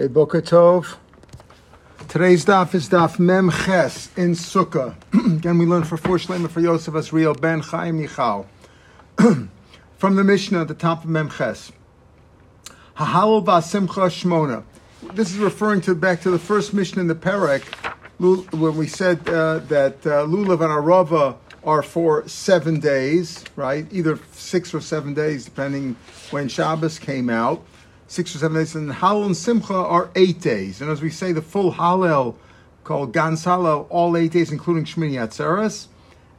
Okay, Boker Tov. Today's daf is daf Mem Ches in Sukkah. Again, we learn for four shlema for Yosef Asriel ben Chaim Michal. From the Mishnah at the top of Mem Ches. Hahalel Simcha Shmona. This is referring to back to the first Mishnah in the Perek, when we said uh, that uh, Lulav and Arava are for seven days, right? Either six or seven days, depending when Shabbos came out six or seven days, and Hallel and Simcha are eight days. And as we say, the full Hallel called Gans Hallel, all eight days, including Shmini Atzeres.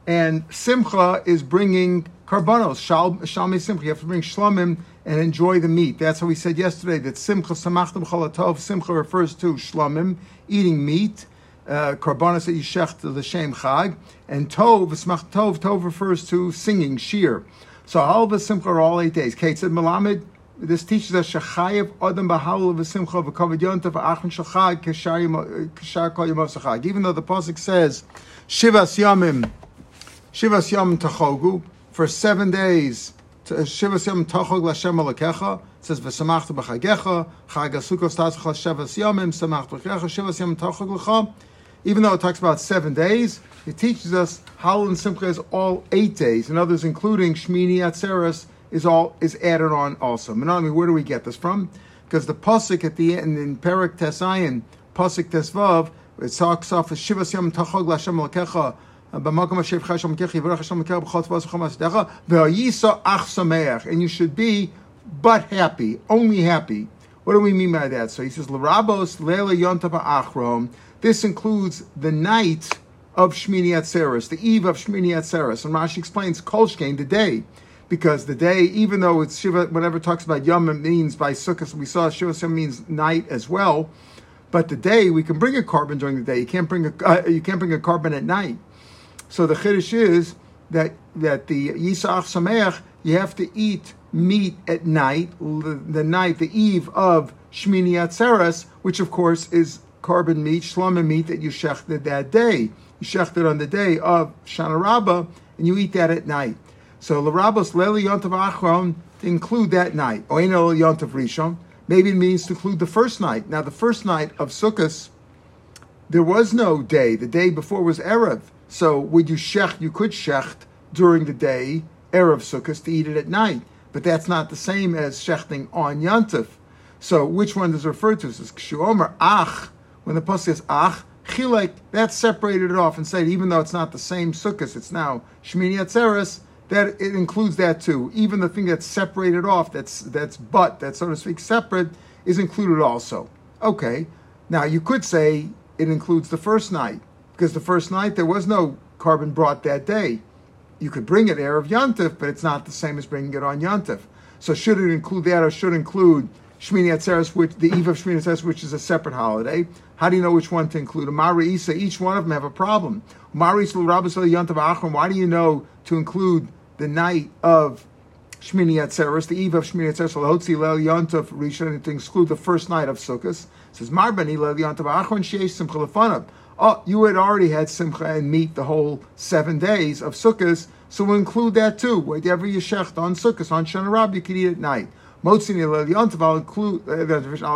And Simcha is bringing karbanos, shalmi simcha. You have to bring shlamim and enjoy the meat. That's how we said yesterday that simcha chalatov. Simcha refers to shlamim, eating meat. Uh, karbanos that yishech to the shem chag, and tov, smach tov, tov refers to singing, shir. So halva simcha are all eight days. Kate said, Malamed, this teaches us shechayev adam b'halul v'simcha v'kavod yontav v'achin shachag k'shar kol yomov sachag. Even though the pasuk says shivas yamim, shivas yamim tachogu for seven days. Shivas yamim tachog l'Hashem alakecha. It says v'samachta b'chagecha chag asukos tatzcha shivas yamim samachta b'chagecha shivas yamim tachog l'cha. Even though it talks about seven days, it teaches us Hallel and Simcha is all eight days, and others including Shmini Atzeres is all is added on also. Menami, where do we get this from? Because the pasuk at the end in Perik Tesayin, pasuk Tesvav, it talks off Shivas Yom Tachog Lashem Lakecha. And you should be but happy, only happy. What do we mean by that? So he says, Larabos Lela Yontava Achrom. This includes the night of Shmini Atzeres, the eve of Shmini Atzeres. And Rashi explains Kolshkein, the day because the day, even though it's Shiva, whenever it talks about Yom, it means by Sukkot, we saw Shiva Yom means night as well. But the day, we can bring a korban during the day. You can't bring a uh, you can't bring a korban at night. So the chiddush is that that the Yisach Sameach, you have to eat meat at night, the, night, the eve of Shmini Atzeres, which of course is korban meat, shlama meat that you shechted that day. You shechted on the day of Shana Rabbah, and you eat that at night. So Larabos Leli Yontav Achron to include that night. Oh, Oino Yontav Rishon. Maybe it means to include the first night. Now the first night of Sukkot, there was no day. The day before was Erev. So would you shecht? You could shecht during the day, Erev Sukkot, to eat it at night. But that's not the same as shechting on Yontav. So which one does refer to? Says Kshuomer Ach. When the post says Ach, Chilek, that separated it off and said even though it's not the same Sukkot, it's now Shmini Atzeres that it includes that too. Even the thing that's separated off, that's that's but that so to speak separate, is included also. Okay, now you could say it includes the first night because the first night there was no korban brought that day. You could bring it erev Yantif, but it's not the same as bringing it on Yantif. So should it include that, or should include Shmini Atzeres, which the eve of Shmini Atzeres, which is a separate holiday? How do you know which one to include? Amari Isa, each one of them have a problem. Amari Isa Yantav Why do you know to include the night of Shmini Atzeres, the eve of Shmini Atzeres, Lahotzi Leil Yontov Rishon, to exclude the first night of Sukkot. Says Marbani Leil Yontov Achron Sheish Simcha. Oh, you had already had Simcha and meat the whole seven days of Sukkot, so we'll include that too. Whatever you shecht on Sukkot, on Shana Rab, you can eat at night. Motzini Leil Yontov, I'll include, uh,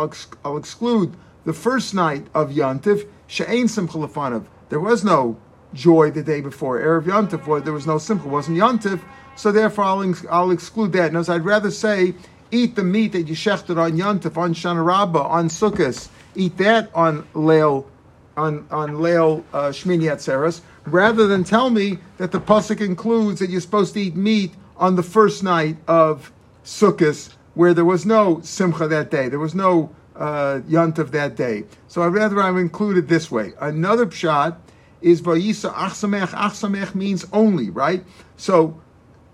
I'll, exclude the first night of Yontiv, She'ain Simcha. There was no joy the day before. Erev Yontif, there was no simcha, wasn't Yontif, so therefore I'll, I'll exclude that. Notice I'd rather say eat the meat that you shechted on Yontif, on Shana Rabbah, on Sukkot, eat that on Leil, on, on Leil uh, Shmini Atzeres, rather than tell me that the Pasuk includes that you're supposed to eat meat on the first night of Sukkot, where there was no simcha that day. There was no uh, Yontif that day. So I'd rather I've included this way. Another shot is Vayisa Achsamech. Achsamech means only, right? So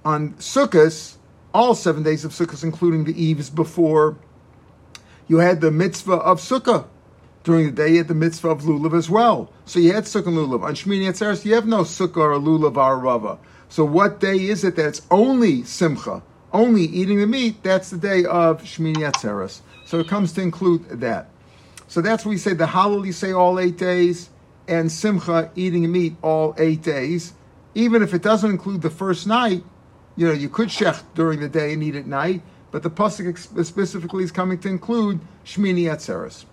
on Sukkot, all seven days of Sukkot, including the eves before, you had the mitzvah of Sukkah. During the day, you had the mitzvah of Lulav as well. So you had Sukkah and Lulav. On Shmini Atzeres, you have no Sukkah or Lulav or Rava. So what day is it that's only Simcha, only eating the meat? That's the day of Shmini Atzeres. So it comes to include that. So that's what we say the Hallel, you say all eight days and simcha eating meat all eight days, even if it doesn't include the first night. You know, you could shech during the day and eat at night, but the pasuk specifically is coming to include shmini atzeres.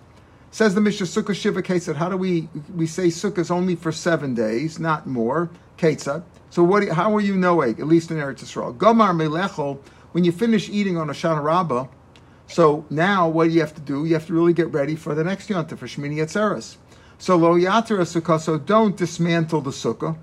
Says the Mishnah Sukkah Shiva Ketzat. How do we we say Sukkah is only for seven days, not more? Ketzat. So what? How are you knowing? At least in Eretz Yisrael. Gomar melechol. When you finish eating on Hoshana Rabbah, so now what do you have to do? You have to really get ready for the next yontif for Shmini Atzeres. So lo yater sukkah. So don't dismantle the sukkah.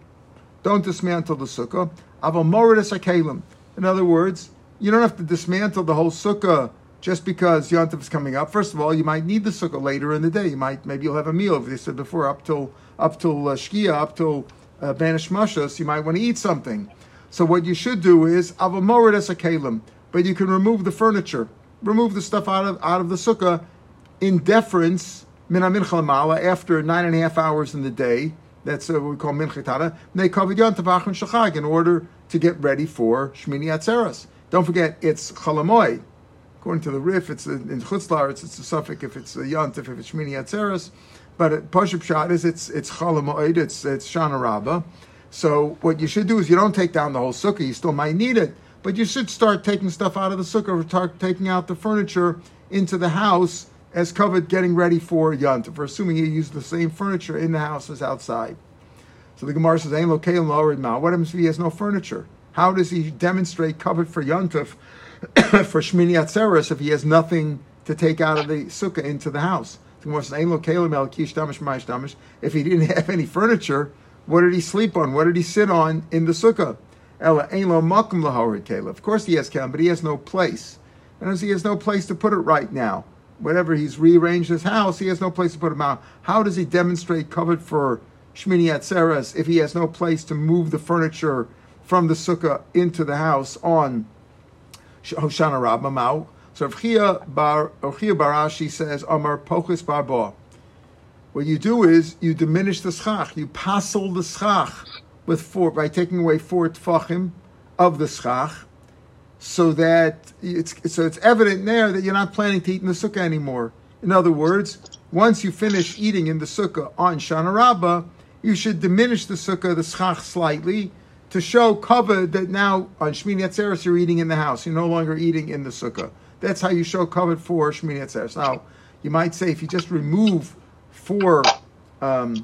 Don't dismantle the sukkah. Aval moridus akalim. In other words, you don't have to dismantle the whole sukkah just because Yontif is coming up. First of all, you might need the sukkah later in the day. You might maybe you'll have a meal. If they said before, up till up till uh, shkia, up till uh, banish you might want to eat something. So what you should do is avamorid as a kalim, but you can remove the furniture, remove the stuff out of out of the sukkah in deference minamin chalamala after nine and a half hours in the day. That's uh, what we call minchetara. They kavod and shachag in order to get ready for shmini atzeres. Don't forget, it's chalamoy. According to the Rif, it's a, in chutzlar, it's, it's a suffix if it's a yontif, if it's shmini atzeres. But Pashup Shot is it's it's it's it's shana rabbah. So what you should do is you don't take down the whole sukkah. You still might need it, but you should start taking stuff out of the sukkah, or start taking out the furniture into the house as kavod, getting ready for yontif. For assuming he used the same furniture in the house as outside. So the Gemara says, "Ain lo What happens if he has no furniture? How does he demonstrate kavod for yontif for shmini atzeres if he has nothing to take out of the sukkah into the house?" The Gemara says, "Ain lo If he didn't have any furniture, what did he sleep on? What did he sit on in the sukkah? Of course he has kelim, but he has no place. And as he has no place to put it right now, whenever he's rearranged his house, he has no place to put him out. How does he demonstrate kavod for Shmini Atzeres if he has no place to move the furniture from the sukkah into the house on Hoshana Rabbah So Chia Bar Barashi says, Amar Pochis Barba. What you do is you diminish the schach, you passel the schach with four by taking away four tfachim of the schach, so that it's so it's evident there that you're not planning to eat in the sukkah anymore. In other words, once you finish eating in the sukkah on Shana Rabbah, you should diminish the sukkah, the schach, slightly to show kavod that now on Shmini Atzeres you're eating in the house. You're no longer eating in the sukkah. That's how you show kavod for Shmini Atzeres. Now, you might say if you just remove four um,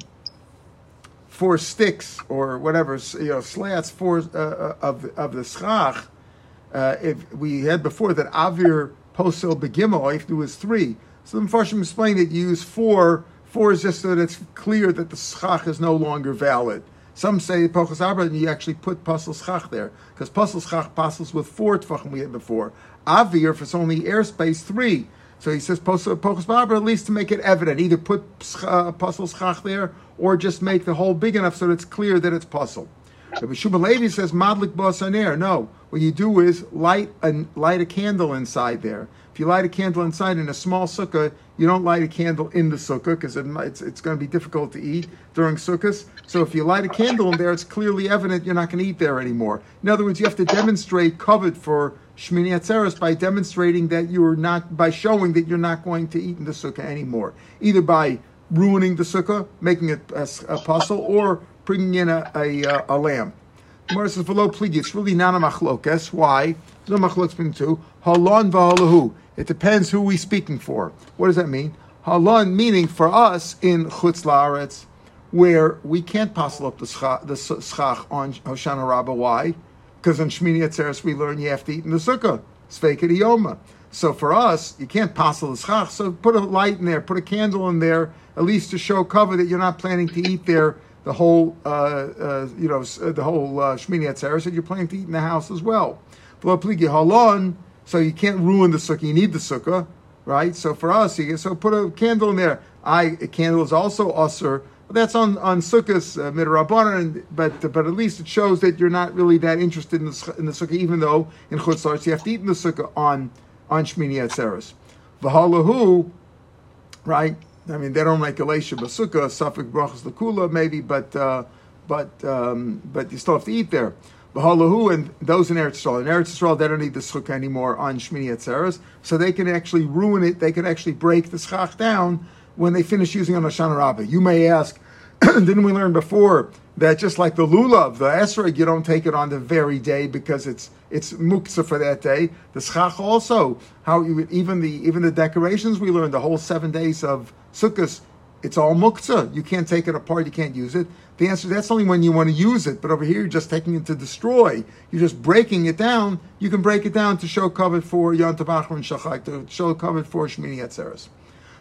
four sticks or whatever you know slats four uh, uh of of the schach. Uh, if we had before that avir posel begimel, if there was three, so the Mepharshim explained that you use four. Four is just so that it's clear that the schach is no longer valid. Some say pochas abra, and you actually put pasel schach there because pasel schach passes with four tefachim we had before. Avir, if it's only airspace, three. So he says pochus barber at least to make it evident. Either put uh, puzzle schach there or just make the hole big enough so that it's clear that it's puzzle. Rabbi Shubal Levi says madlik bosaner. No, what you do is light a light a candle inside there. If you light a candle inside in a small sukkah, you don't light a candle in the sukkah because it, it's, it's going to be difficult to eat during sukkahs. So if you light a candle in there, it's clearly evident you're not going to eat there anymore. In other words, you have to demonstrate kavod for Shmini Atzeres by demonstrating that you're not, by showing that you're not going to eat in the sukkah anymore, either by ruining the sukkah, making it a, a puzzle, or bringing in a, a, uh, a lamb. Gemara says, "V'lo pligi." It's really not a machlokes. Why? No machlokes between two. Halon v'halahu. It depends who we're speaking for. What does that mean? Halon meaning for us in chutz laaretz, where we can't passel up the schach, the schach on Hoshana Rabbah. Why? Because on Shmini Atzeres we learn you have to eat in the sukkah. Sveikad Yoma. So for us, you can't passel the schach. So put a light in there, put a candle in there, at least to show kavod that you're not planning to eat there the whole, uh, uh, you know, the whole uh, Shmini Atzeres, that you're planning to eat in the house as well. So you can't ruin the sukkah. You need the sukkah, right? So for us, you so put a candle in there. I a candle is also usher that's on on sukkahs uh, but but at least it shows that you're not really that interested in the in the sukkah, even though in chutzlars you have to eat in the sukkah on on shmini atzeres. V'halahu, right? I mean, they don't make a leisha basukah, suffik brachas lekula maybe, but uh, but um, but you still have to eat there. V'halahu and those in Eretz Yisrael. In Eretz Yisrael, they don't need the sukkah anymore on shmini atzeres, so they can actually ruin it. They can actually break the schach down when they finish using on Hoshana Rabbah. You may ask, didn't we learn before that just like the lulav, the esrog, you don't take it on the very day because it's it's muksa for that day. The schach also, how you even the even the decorations we learned the whole seven days of sukkahs, it's all muksa. You can't take it apart. You can't use it. The answer that's only when you want to use it. But over here, you're just taking it to destroy. You're just breaking it down. You can break it down to show kavod for Yom Tov and Shachak, to show kavod for Shmini Atzeres.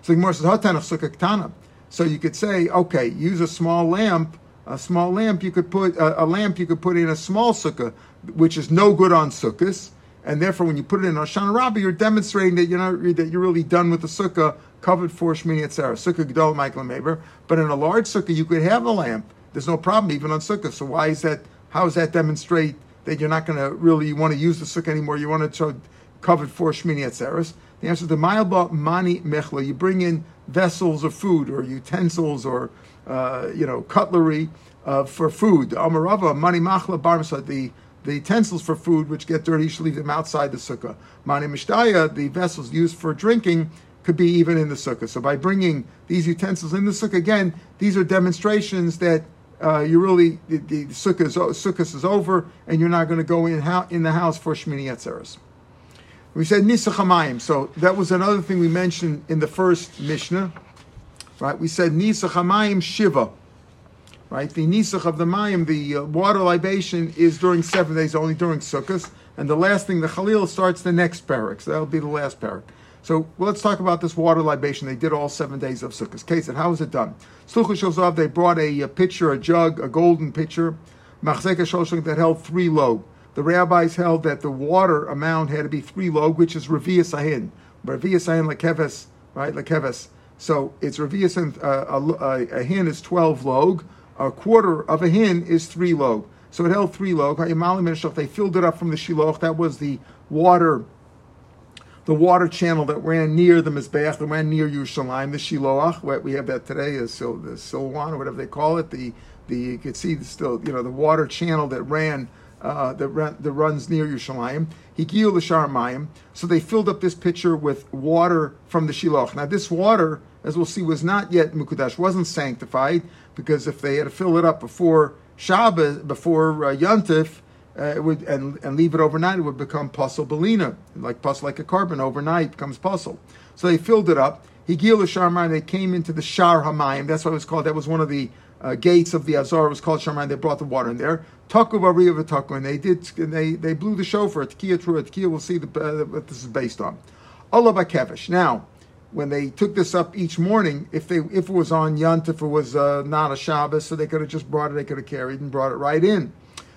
So the Gemara says, Hatanach Sukkah. So you could say, okay, use a small lamp. A small lamp you could put a, a lamp you could put in a small sukkah, which is no good on sukkahs, and therefore when you put it in Hoshana Rabbah, you're demonstrating that you're not that you're really done with the sukkah kavod for Shmini Atzara, sukkah Gedol Michael Maber. But in a large sukkah, you could have a lamp. There's no problem even on sukkah. So why is that? How does that demonstrate that you're not going to really want to use the sukkah anymore? You want to kavod for Shmini Atzeres? The answer is the Ma'alba Mani Mechla. You bring in vessels of food or utensils or uh, you know cutlery uh, for food. Amarava Mani Machla Barmasa the the utensils for food which get dirty, you should leave them outside the sukkah. Mani Mishtaya, the vessels used for drinking, could be even in the sukkah. So by bringing these utensils in the sukkah, again, these are demonstrations that uh, you really the, the sukkah, is, sukkah is over, and you're not going to go in, in the house for Shmini Atzeres. We said Nisach So that was another thing we mentioned in the first Mishnah. Right? We said Nisach Shiva. Right? The Nisach of the Mayim, the uh, water libation, is during seven days, only during Sukkot. And the last thing, the Khalil, starts the next parak. So that'll be the last parak. So let's talk about this water libation. They did all seven days of Sukkot. Case how was it done? Slucha they brought a, a pitcher, a jug, a golden pitcher, that held three log the rabbis held that the water amount had to be three log, which is Revius Ahin. Revius Ahin Lekeves, right? Lekeves. So it's Revius Ahin, uh, a, a, hin is 12 log, a quarter of a hin is three log. So it held three log. They filled it up from the shiloach. That was the water, the water channel that ran near the mizbeach, that ran near Yerushalayim, the shiloach. We have that today, is so the silwan or whatever they call it. The the you could see the, still you know the water channel that ran uh, that, run, that runs near Yerushalayim. Higiyu l'shar mayim. So they filled up this pitcher with water from the shiloach. Now this water, as we'll see, was not yet mukudash, wasn't sanctified because if they had to fill it up before Shabbat, before uh, Yontif, uh, it would and, and leave it overnight, it would become puzzle belina, like puzzle like a korban overnight becomes puzzle. So they filled it up. Higil l'shar mayim. They came into the shar hamayim. That's what it was called. That was one of the uh, gates of the Azar was called Shamayim. They brought the water in there. Taku Bariya V'Taku, and they did. And they they blew the shofar. Tkiya Trua Tkiya. We'll see the, uh, what this is based on. Allah Bakevish. Now, when they took this up each morning, if they if it was on Yant, if it was uh, not a Shabbos, so they could have just brought it. They could have carried and brought it right in.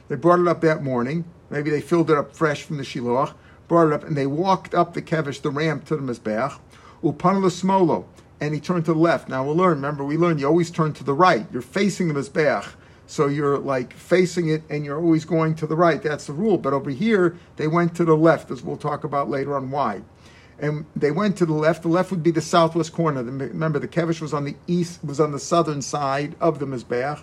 They brought it up that morning. Maybe they filled it up fresh from the shiloach, brought it up, and they walked up the kevish, the ramp to the mizbeach. Upanala smolo and he turned to the left. Now we'll learn. Remember, we learned you always turn to the right. You're facing the mizbeach, so you're like facing it, and you're always going to the right. That's the rule. But over here, they went to the left, as we'll talk about later on why. And they went to the left. The left would be the southwest corner. Remember, the kevish was on the east, was on the southern side of the mizbeach.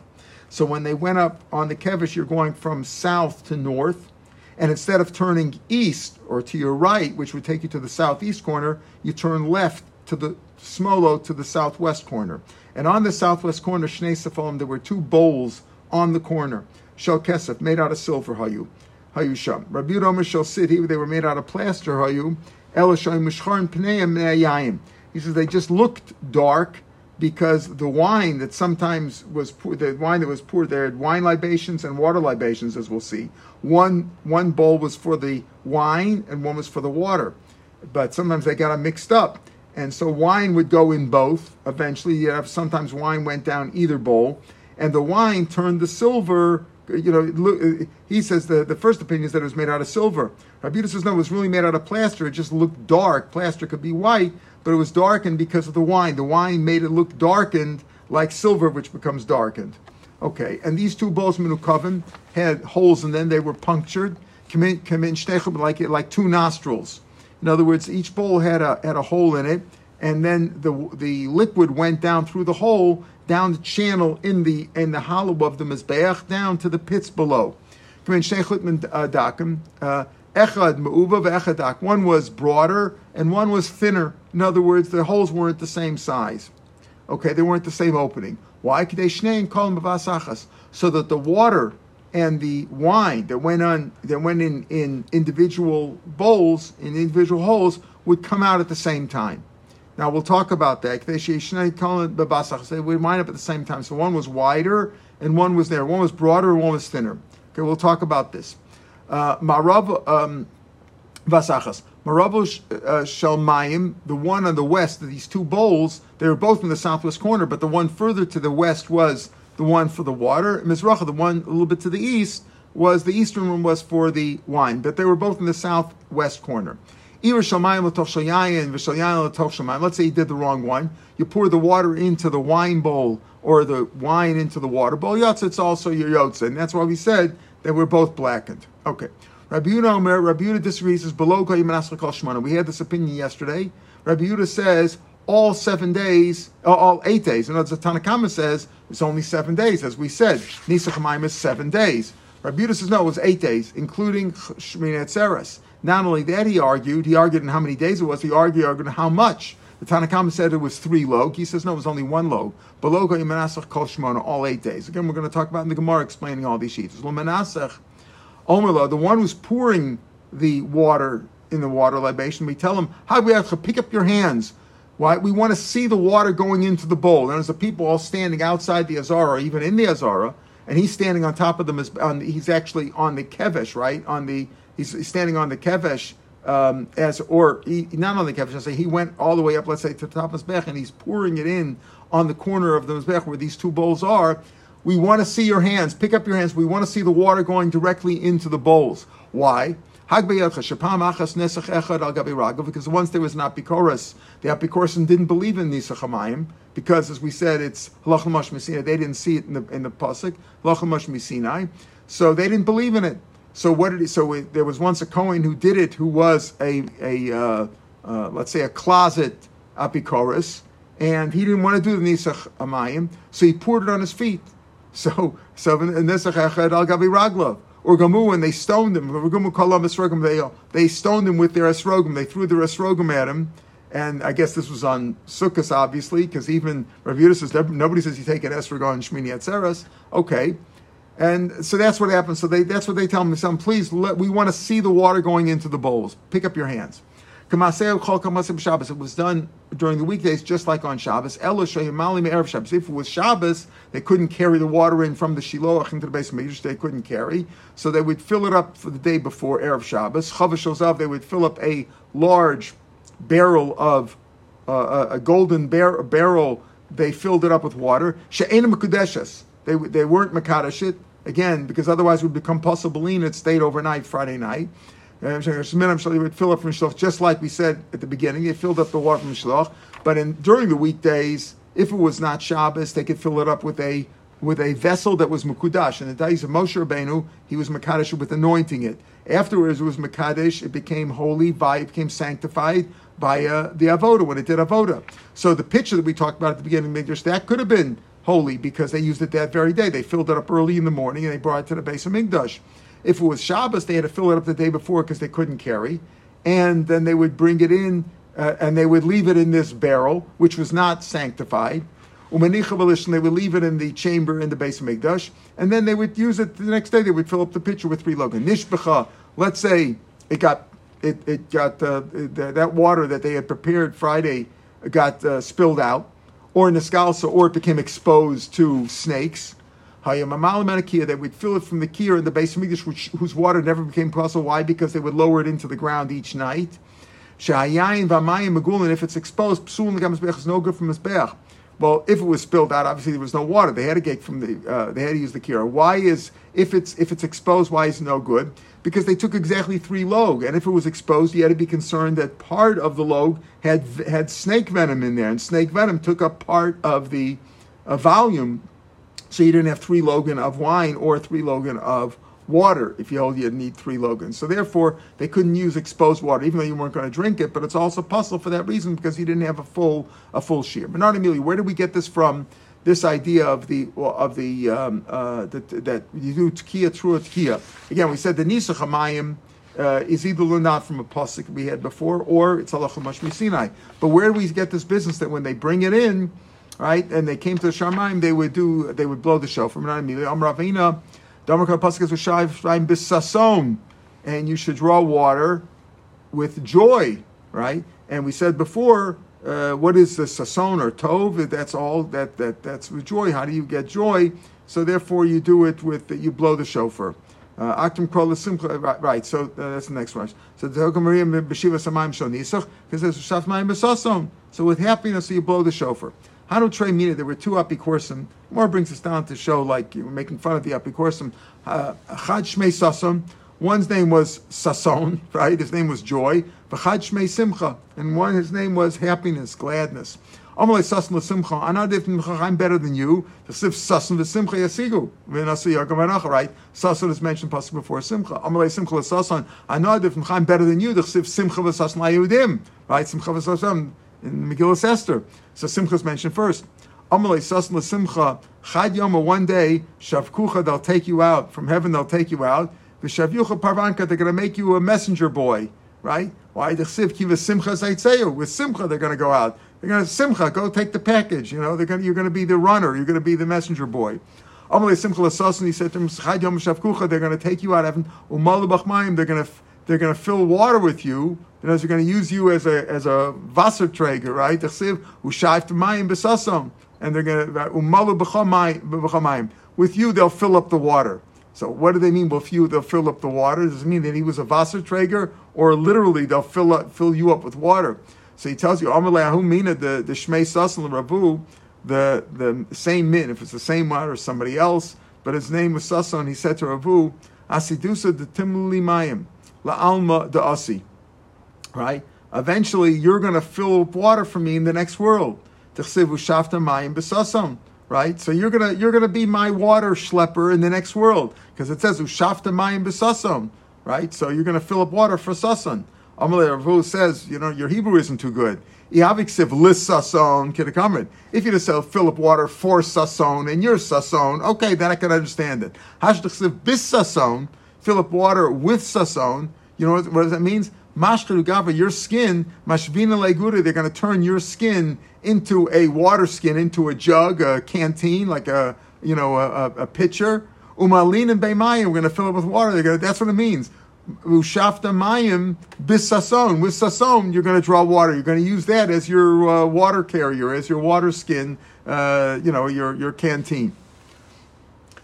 So when they went up on the kevish, you're going from south to north. And instead of turning east or to your right, which would take you to the southeast corner, you turn left to the Smolo to the southwest corner. And on the southwest corner, Shnei Sefam, there were two bowls on the corner. Shel Kesef, made out of silver, Hayu. Hayu Sham. Rabbi Omer Shel Sid, they were made out of plaster, Hayu. Elishai Mishcharim Pneim Yayim. He says they just looked dark because the wine that sometimes was poor, the wine that was poured there had wine libations and water libations, as we'll see. One one bowl was for the wine and one was for the water, but sometimes they got them mixed up and so wine would go in both. Eventually, sometimes wine went down either bowl, and the wine turned the silver. You know, he says the, the first opinion is that it was made out of silver. Rabbi says no, it was really made out of plaster. It just looked dark. Plaster could be white, but it was darkened because of the wine. The wine made it look darkened like silver, which becomes darkened. Okay, and these two bowls, menukavim, had holes in them. They were punctured, like like two nostrils. In other words, each bowl had a had a hole in it, and then the the liquid went down through the hole down the channel in the in the hollow of the mizbeach down to the pits below. Uh, uh, one was broader and one was thinner. In other words, the holes weren't the same size. Okay, they weren't the same opening. Why? So that the water and the wine that went on that went in in individual bowls in individual holes would come out at the same time. Now we'll talk about that. They would line up at the same time. So one was wider and one was there. One was broader and one was thinner. Okay, we'll talk about this. Uh, Marav um, Vasachas. Marav uh, Shalmayim, the one on the west of these two bowls, they were both in the southwest corner, but the one further to the west was the one for the water. Mizracha, the one a little bit to the east, was the eastern one was for the wine, but they were both in the southwest corner. Let's say you did the wrong one. You pour the water into the wine bowl or the wine into the water bowl. Yotz, it's also your yotze. And that's why we said that we're both blackened. Okay. Rabbi Yehuda Omer, Rabbi Yehuda disagrees, says, below We had this opinion yesterday. Rabbi Yehuda says, all seven days, uh, all eight days. In other words, the Tanna Kamma says it's only seven days, as we said. Nisach is seven days. Rabbi Yehuda says, no, it was eight days, including Atzeres. Not only that, he argued, he argued in how many days it was, he argued, argued how much. The Tanna Kamma said it was three log. He says, no, it was only one log. Below Yemenasach Kol Shmona, all eight days. Again, we're going to talk about in the Gemara explaining all these sheets. Lemenasach, Omerlo, the one who's pouring the water in the water libation, we tell him, how we have to pick up your hands. Why? We want to see the water going into the bowl. And there's the people all standing outside the Azara, even in the Azara, and he's standing on top of them. On, he's actually on the kevesh, right? On the he's standing on the kevesh um, as or he, not on the kevesh. I say he went all the way up, let's say, to the top of mizbech, and he's pouring it in on the corner of the mizbech where these two bowls are. We want to see your hands. Pick up your hands. We want to see the water going directly into the bowls. Why? Because once there was an apikoros, the apikoros didn't believe in Nisachamayim because, as we said, it's halachamash misina. They didn't see it in the in the pasuk halachamash misinai, so they didn't believe in it. So what did he? So there was once a Cohen who did it, who was a a uh, uh, let's say a closet apikoros, and he didn't want to do the nisach amayim, so he poured it on his feet. So so nisach echad al gabi raglov. Or Gamu, and they stoned him. They, uh, they stoned him with their esrogim. They threw their esrogim at him. And I guess this was on Sukkot, obviously, because even Rav says, nobody says you take an esrog on Shmini Atzeres. Okay. And so that's what happens. So they, that's what they tell me. Son, please, let, we want to see the water going into the bowls. Pick up your hands. It was done during the weekdays, just like on Shabbos. Shabbos. If it was Shabbos, they couldn't carry the water in from the Shiloach into the base of They couldn't carry, so they would fill it up for the day before erev Shabbos. Chavash they would fill up a large barrel of uh, a golden bar- barrel. They filled it up with water. She'enim they, they weren't Makadash it, again, because otherwise it would become possible it stayed overnight Friday night. Would fill up from just like we said at the beginning. They filled up the water from Shloch. But in, during the weekdays, if it was not Shabbos, they could fill it up with a with a vessel that was Mukudash. In the days of Moshe Rabbeinu, he was Makadash with anointing it. Afterwards, it was Makadash, it became holy, by, it became sanctified by uh, the Avoda, when it did Avoda. So the picture that we talked about at the beginning of Mikdash, that could have been holy because they used it that very day. They filled it up early in the morning and they brought it to the base of Migdash. If it was Shabbos, they had to fill it up the day before because they couldn't carry. And then they would bring it in uh, and they would leave it in this barrel, which was not sanctified. Umanicha they would leave it in the chamber in the base of Migdash. And then they would use it the next day. They would fill up the pitcher with three logan. Nishbecha, let's say it got it, it got uh, that water that they had prepared Friday got uh, spilled out or niskalsa, or it became exposed to snakes. They would fill it from the kiyor in the base of which, whose water never became possible. Why? Because they would lower it into the ground each night. If it's exposed, is no good from Mizbeach. Well, if it was spilled out, obviously there was no water. They had to get from the. Uh, they had to use the kira. Why is if it's if it's exposed? Why is no good? Because they took exactly three log, and if it was exposed, you had to be concerned that part of the log had had snake venom in there, and snake venom took up part of the uh, volume, so you didn't have three logan of wine or three logan of water if you hold you need three logans. So therefore, they couldn't use exposed water, even though you weren't going to drink it. But it's also possible for that reason because you didn't have a full a full shear. Bernard Emilio, where did we get this from? This idea of the of the um, uh, that, you do tkiya trua tkiya. Again, we said the nisa chamayim. Uh, is either not from a pasuk we had before, or it's halacha mashmi Sinai. But where do we get this business that when they bring it in, right? And they came to the Sharmaim, they would do, they would blow the shofar. And you should draw water with joy, right? And we said before, uh, what is the sason or tov? That's all. That that that's with joy. How do you get joy? So therefore, you do it with you blow the shofar. Uh, Aktim kol simcha. Right. So uh, that's the next one. So Maria b'shiva samayim shonisach because there's shaf mayim. So with happiness, you blow the shofar. Hanu Trey Mina, there were two apikorsim. More brings us down to show like you were making fun of the apikorsim. Uh, Chad Shmei Sason. One's name was Sason, right? His name was Joy. V'chad Shmei Simcha. And one, his name was happiness, gladness. Amalei Sason l'Simcha. I'm better than you. T'siv Sason v'Simcha yasigu. V'nasi Yagav right? Sason is mentioned possibly before Simcha. Amalei Simcha l'Sason. I'm better than you. T'siv Simcha v'Sason la'Yehudim. Right? Simcha v'Sason in Megillah Esther. So Simcha is mentioned first. Amalei Sason l'Simcha. Chad Yoma, one day, Shavkucha, they'll take you out. From heaven, they'll take you out. V'Shavyucha Parvanka, they're going to make you a messenger boy. Right? Why? The Kiva Simcha Zaitzeyu. With Simcha, they're going to go out. They're going to Simcha, go take the package. You know, they're going to, you're going to be the runner. You're going to be the messenger boy. Amalei Simcha l'Sason, he said to him, Chad Yom Shavkucha, they're going to take you out of heaven. Umalu Bachmayim, they're going to they're going to fill water with you. Know, they're going to use you as a as a Wasserträger, right? and they're going to. With you, they'll fill up the water. So, what do they mean? With you, they'll fill up the water. Does it mean that he was a Wasserträger, or literally they'll fill up, fill you up with water? So he tells you, mina the the Shmei Sasan Rabu, the the same min. If it's the same one or somebody else, but his name was Sasan, he said to Rabu, Asidusa the Timli Mayim. La'alma da'asi. Right? Eventually, you're going to fill up water for me in the next world. Right? So you're gonna you're gonna be my water schlepper in the next world because it says ushafta mayim b'sason. Right? So you're gonna fill up water for sason. Amalei Ravu says, you know, your Hebrew isn't too good. sason If you just say fill up water for sason and you're sason, okay, then I can understand it. Hashdichsiv bis sason fill up water with sason. You know what, what that means? Mashkaru your skin, mashvina legura, they're going to turn your skin into a water skin, into a jug, a canteen, like a, you know, a, a, pitcher. Umalin and Beimayim, we're going to fill it with water. They're to, that's what it means. Ushafta mayim bis sason. With sason, you're going to draw water. You're going to use that as your uh, water carrier, as your water skin, uh, you know, your, your canteen.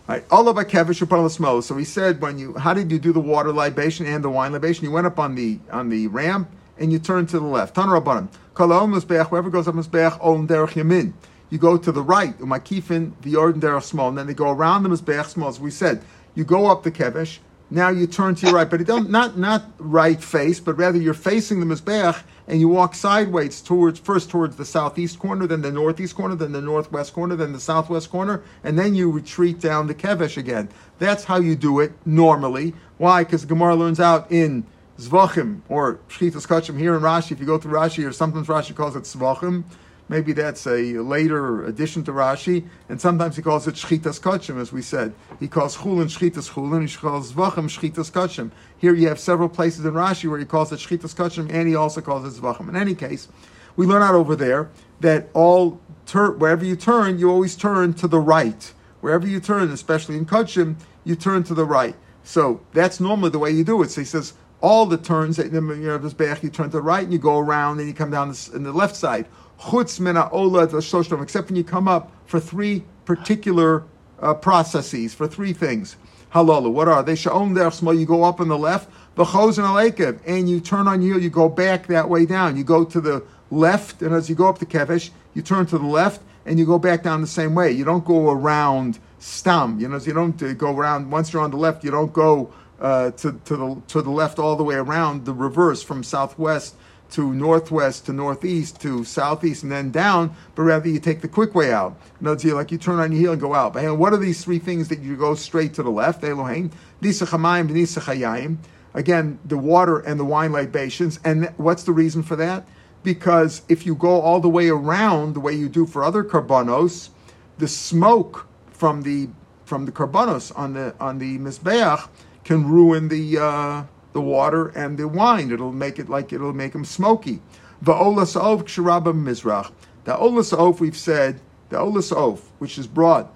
Right. So he said, when you, how did you do the water libation and the wine libation? You went up on the on the ramp and you turned to the left. Tan rabbanim. Kol whoever goes up mizbeach on derech yamin. You go to the right. Umakifin the orden derech small, and then they go around the mizbeach small. As we said, you go up the kevish. Now you turn to your right, but don't not not right face, but rather you're facing the mizbeach and you walk sideways towards first towards the southeast corner, then the northeast corner, then the northwest corner, then the southwest corner, and then you retreat down the kevesh again. That's how you do it normally. Why? Because Gemara learns out in Zvachim or Shchitas Kachim here in Rashi. If you go through Rashi, or sometimes Rashi calls it Zvachim. Maybe that's a later addition to Rashi, and sometimes he calls it Shchitas Kachim, as we said. He calls Chulin Shchitas Chulin, he calls Zvachim Shchitas Kachim. Here you have several places in Rashi where he calls it Shchitas Kachim, and he also calls it Zvachim. In any case, we learn out over there that all tur- wherever you turn, you always turn to the right. Wherever you turn, especially in Kachim, you turn to the right. So that's normally the way you do it. So he says all the turns that you know, this back, you turn to the right and you go around and you come down in the left side chutz mina ola except when you come up for three particular uh, processes, for three things. Halalu, what are they? Sha'om small, you go up on the left, v'chozen alekev, and you turn on you, you go back that way down. You go to the left, and as you go up the kevesh, you turn to the left, and you go back down the same way. You don't go around stam, you know, so you don't uh, go around, once you're on the left, you don't go uh, to, to, the, to the left all the way around, the reverse from southwest to northwest to northeast to southeast and then down, but rather you take the quick way out. In other words, you like you turn on your heel and go out. But what are these three things that you go straight to the left? Elohim, Nisachamayim, Nisachayayim. Again, the water and the wine libations. And what's the reason for that? Because if you go all the way around the way you do for other karbanos, the smoke from the from the karbanos on the on the mizbeach can ruin the uh, the water and the wine. It'll make it like it'll make them smoky. The olas of kshiraba mizrach. The olas of we've said the olas oaf, which is brought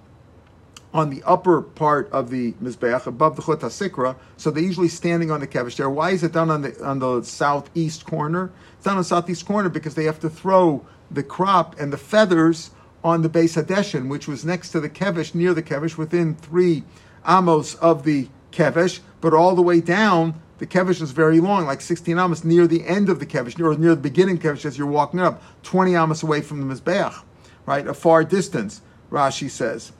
on the upper part of the mizbeach above the chut sikra. So they're usually standing on the kevish there. Why is it done on the on the southeast corner? It's done on the southeast corner because they have to throw the crop and the feathers on the base hadeshin, which was next to the kevish, near the kevish, within three amos of the kevish, but all the way down. The kevish is very long, like 16 amos, near the end of the kevish, or near the beginning kevish as you're walking up, 20 amos away from the mizbeach, right? A far distance, Rashi says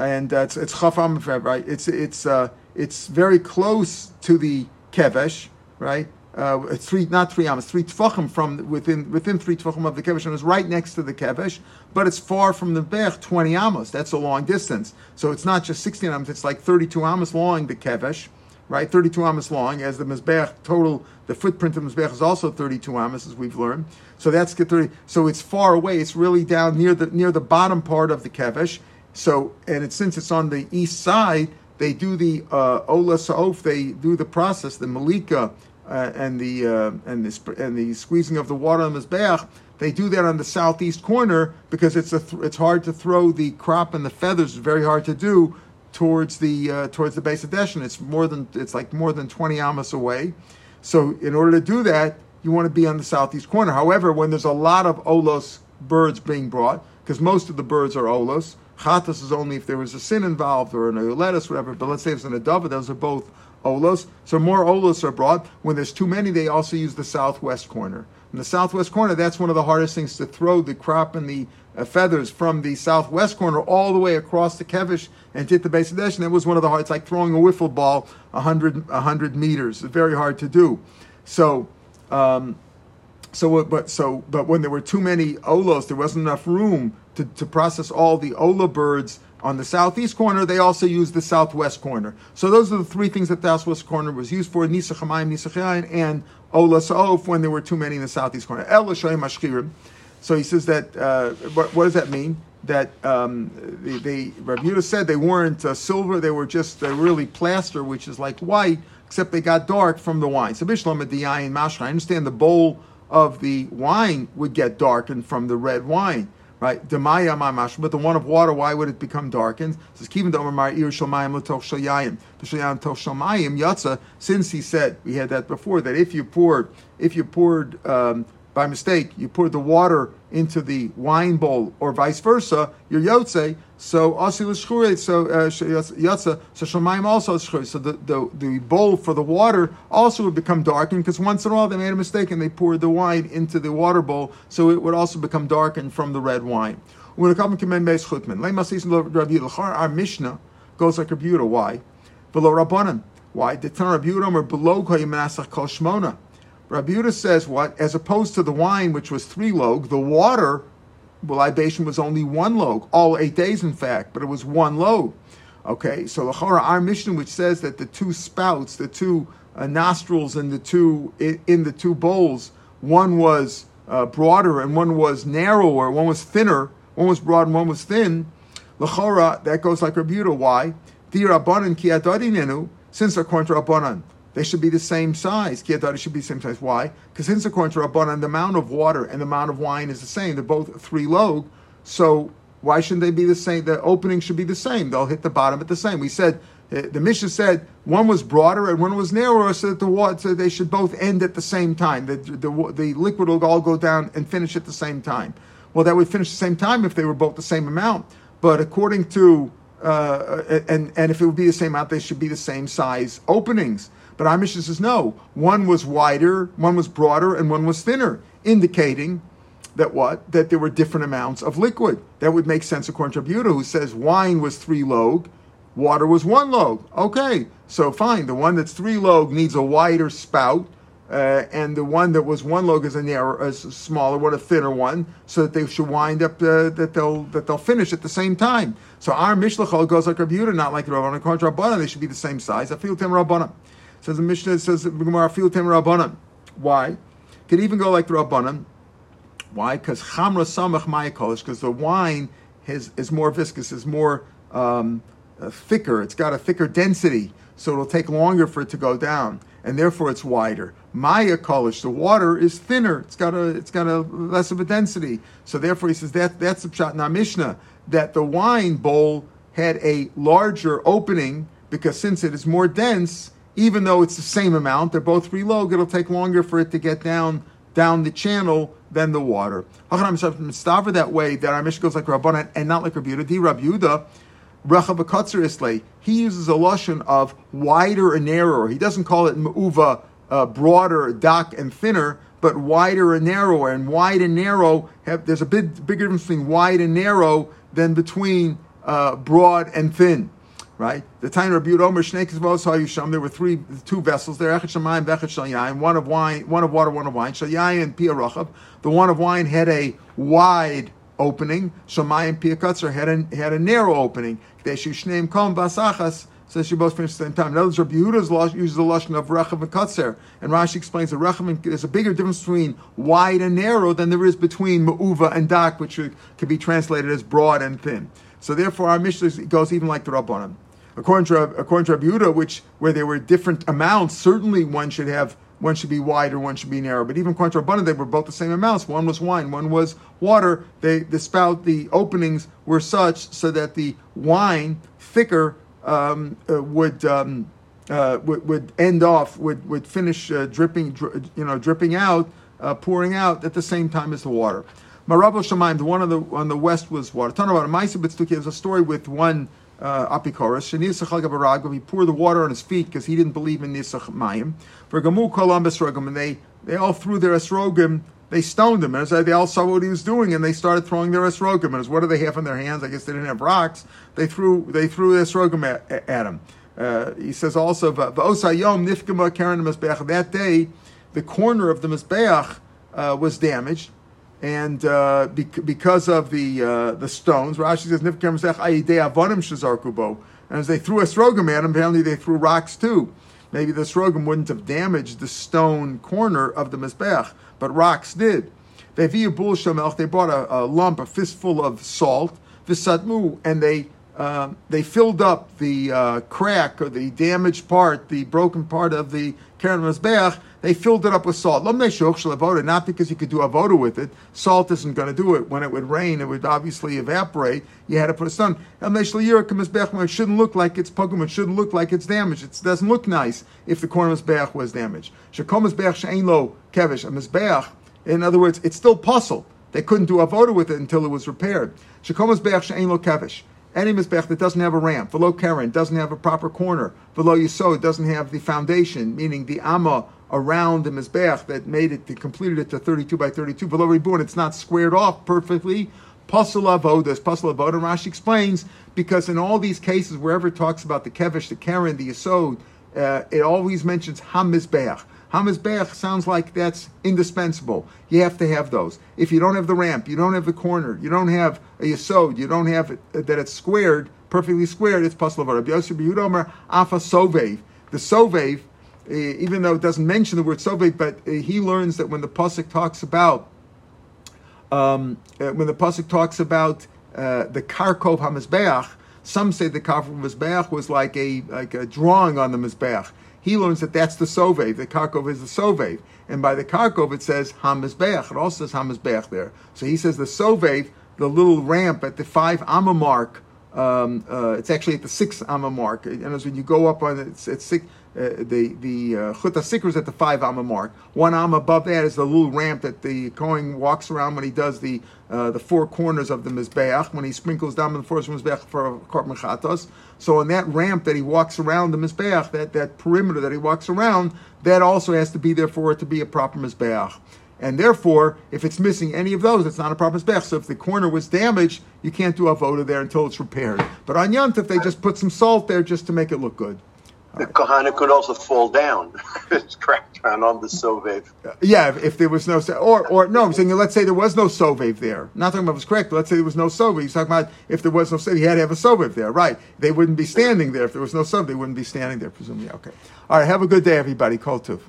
and uh, it's it's chafam right. It's it's uh, it's very close to the kevesh, right? Uh, three, not three amas, three tefachim from within within three tefachim of the kevesh, and it's right next to the kevesh, but it's far from the bech, twenty amos. That's a long distance. So it's not just sixteen amos; it's like thirty-two amos long. The kevesh, right? Thirty-two amas long, as the mizbech total. The footprint of the mizbech is also thirty-two amas, as we've learned. So that's get thirty. So it's far away. It's really down near the near the bottom part of the kevesh so, and it, since it's on the east side, they do the uh, ola saof. They do the process, the malika, uh, and the uh, and the and the squeezing of the water on the mizbeach. They do that on the southeast corner because it's a th- it's hard to throw the crop and the feathers. It's very hard to do towards the uh, towards the base of Deshin. It's more than it's like more than twenty amas away. So in order to do that, you want to be on the southeast corner. However, when there's a lot of olos birds being brought, because most of the birds are olos, Chatas is only if there was a sin involved or an oiletus, whatever. But let's say it's an adava, those are both olos. So more olos are brought. When there's too many, they also use the southwest corner. In the southwest corner, that's one of the hardest things to throw the crop and the uh, feathers from the southwest corner all the way across the kevish and hit the base of the And That was one of the hard. It's like throwing a wiffle ball 100, 100 meters. It's very hard to do. So. Um, so, but so, but when there were too many olos, there wasn't enough room to, to process all the ola birds on the southeast corner. They also used the southwest corner. So those are the three things that the southwest corner was used for: nisachamayim, nisachayin, and ola saof when there were too many in the southeast corner. El mashkirim. So he says that. Uh, what, what, does that mean? That um, they, they Rabbi Yehuda said they weren't uh, silver; they were just uh, really plaster, which is like white, except they got dark from the wine. So Bishlam Adiyayin Mashra. I understand the bowl of the wine would get darkened from the red wine. Right, demaya mamash, but the one of water, why would it become darkened? Says kivin domar ir shalmayim letoch shalayim, shalayim toch shalmayim yatsa. Since he said we had that before that if you poured, if you poured um, by mistake, you poured the water into the wine bowl, or vice versa, you're yotze. So shchure, so uh, yotze, so shemaim also. So the, the, the bowl for the water also would become darkened because once in a while they made a mistake and they poured the wine into the water bowl, so it would also become darkened from the red wine. Our Mishnah goes like a Yehuda. Why? Below Rabbanim. Why? The Tan Rabbi Yehuda or below Koyim Kol Shmona. Rabbi says what? As opposed to the wine, which was three log, the water the libation was only one log, all eight days, in fact, but it was one log. Okay, so the Chora, our Mishnah, which says that the two spouts, the two uh, nostrils in the two in, in, the two bowls, one was uh, broader and one was narrower, one was thinner, one was broad and one was thin. L'chora, that goes like Yehuda. Why? Di Rabbanan ki since according to Rabbanan, they should be the same size. Kiyadari should be the same size. Why? Because since according to Rabbanan, the amount of water and the amount of wine is the same. They're both three log. So why shouldn't they be the same? The opening should be the same. They'll hit the bottom at the same. We said uh, the Mishnah said one was broader and one was narrower, so that the water so they should both end at the same time. The, the, the liquid will all go down and finish at the same time. Well, that would finish the same time if they were both the same amount. But according to uh, and and if it would be the same amount, they should be the same size openings. But our Mishnah says no. One was wider, one was broader, and one was thinner, indicating that what? That there were different amounts of liquid. That would make sense according to Buda, who says wine was three log, water was one log. Okay, so fine. The one that's three log needs a wider spout, uh, and the one that was one log is a narrow, a smaller one, a thinner one, so that they should wind up uh, that they'll that they'll finish at the same time. So our mishlachol goes like Rabbi not like the Rabbanan. According to Rabbanan, they should be the same size. I feel Tim Rabbanan. Says the Mishnah says. Why? Could even go like the rabbanan. Why? Because chamra samach mayakolish. Because the wine is is more viscous, is more um, uh, thicker. It's got a thicker density, so it'll take longer for it to go down. and therefore it's wider. Maya kolish, the water is thinner. It's got a it's got a less of a density. So therefore he says that that's the pshat in our Mishnah that the wine bowl had a larger opening because since it is more dense, even though it's the same amount, they're both relog, it'll take longer for it to get down down the channel than the water. Mistaver that way that our Mishnah goes like Rabbanan and not like Rabbi Yehuda. Di Rabbi Yehuda, Rechav he uses a lotion of wider and narrower. He doesn't call it Ma'uva, uh, broader, dark, and thinner, but wider and narrower. And wide and narrow have there's a big bigger difference between wide and narrow than between uh, broad and thin. Right? The time Rabbi Omer Shnei Yisham, there were three, two vessels there, Echet Shemayim, Bechet Shal one of wine, one of water, one of wine, Shal and Pia Rachav. The one of wine had a wide opening, Shemayim Pia Kutzer had a, had a narrow opening. Deshu Shneim Kom Basachas, says she both finish at the same time. In other words, Rabbi Yehuda's uses the lashon of rechav and katzer, and Rashi explains that rechav there's a bigger difference between wide and narrow than there is between ma'uva and dak, which could be translated as broad and thin. So therefore, our Mishnah goes even like the Rabbanim. According to according to Rabbi which where there were different amounts, certainly one should have one should be wide or one should be narrow. But even according to Rabbanim, they were both the same amounts. One was wine, one was water. They the spout the openings were such so that the wine thicker um, uh, would. Um, uh, would, would end off, would would finish uh, dripping, dri- you know, dripping out, uh, pouring out at the same time as the water. Marabo Shemaim, the one on the on the west was water. Talking about a Maisa B'tzeduki, there's a story with one uh, Apikoros. He poured the water on his feet because he didn't believe in Nisach Mayim. For Gamu Kolam Esrogim, and they they all threw their Esrogim. They stoned him, and they all saw what he was doing, and they started throwing their esrogim. And what do they have in their hands? I guess they didn't have rocks. They threw they threw esrogim at, at him. Uh, he says also, "Va'osayom nifkama karen mizbeach." That day, the corner of the mizbeach uh, was damaged, and uh, because of the uh, the stones, Rashi says Avonim Shazar And as they threw esrogim at him, apparently they threw rocks too. Maybe the srogim wouldn't have damaged the stone corner of the mizbech, but rocks did. They bul They brought a, a, lump, a fistful of salt, visatmu, and they uh, they filled up the uh, crack or the damaged part, the broken part of the keren Mizbeach, they filled it up with salt. Not because you could do avoda with it. Salt isn't going to do it. When it would rain, it would obviously evaporate. You had to put a stone. It shouldn't look like it's pogum. It shouldn't look like it's damaged. It doesn't look nice if the corner mizbeach was damaged. In other words, it's still posul. They couldn't do avoda with it until it was repaired. Any mizbech that doesn't have a ramp, below Karen, doesn't have a proper corner, below Yisod doesn't have the foundation, meaning the Amma around the mizbech that made it, that completed it to 32 by 32. Below Reborn, it's not squared off perfectly. Posul avodas, posul avodah. Rashi explains because in all these cases, wherever it talks about the kevish, the karen, the yisod, uh, it always mentions hamizbeach. Hamizbeach sounds like that's indispensable. You have to have those. If you don't have the ramp, you don't have the corner, you don't have a yisod, you don't have it, that it's squared, perfectly squared, it's posul Sovev. The Sovev even though it doesn't mention the word sovev, but uh, he learns that when the pasuk talks about um, uh, when the pasuk talks about uh, the karkov hamizbeach, some say the karkov hamizbeach was like a like a drawing on the mizbeach. He learns that that's the sovev. The karkov is the sovev, and by the karkov it says hamizbeach. It also says hamizbeach there. So he says the sovev, the little ramp at the five amma mark. Um, uh, it's actually at the six amma mark, and as when you go up on it, it's, six uh, the the uh, chuta sikr is at the five amma mark. One amma above that is the little ramp that the Kohen walks around when he does the uh, the four corners of the mizbeach when he sprinkles down the first mizbeach for korban chatos. So on that ramp that he walks around the mizbeach, that that perimeter that he walks around, that also has to be there for it to be a proper mizbeach. And therefore, if it's missing any of those, it's not a proper mizbeach. So if the corner was damaged, you can't do avoda there until it's repaired. But on Yontif, they just put some salt there just to make it look good. The Kohana could also fall down. it's cracked down on the Sovev. Yeah, if, if, there was no, or or no, I'm saying let's say there was no Sovev there. Not talking about it was correct, but let's say there was no Sovev. He's talking about if there was no Sovev, he had to have a Sovev there, right? They wouldn't be standing there if there was no Sovev. They wouldn't be standing there, presumably. Okay. All right. Have a good day, everybody. Kol Tuv.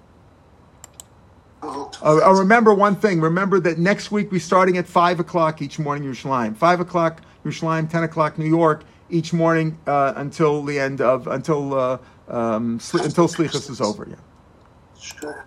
Uh, remember one thing. Remember that next week we're starting at five o'clock each morning, Yerushalayim. Five o'clock, Yerushalayim. Ten o'clock, New York. Each morning uh, until the end of until. Uh, um, until Slichus is over. Yeah. Sure.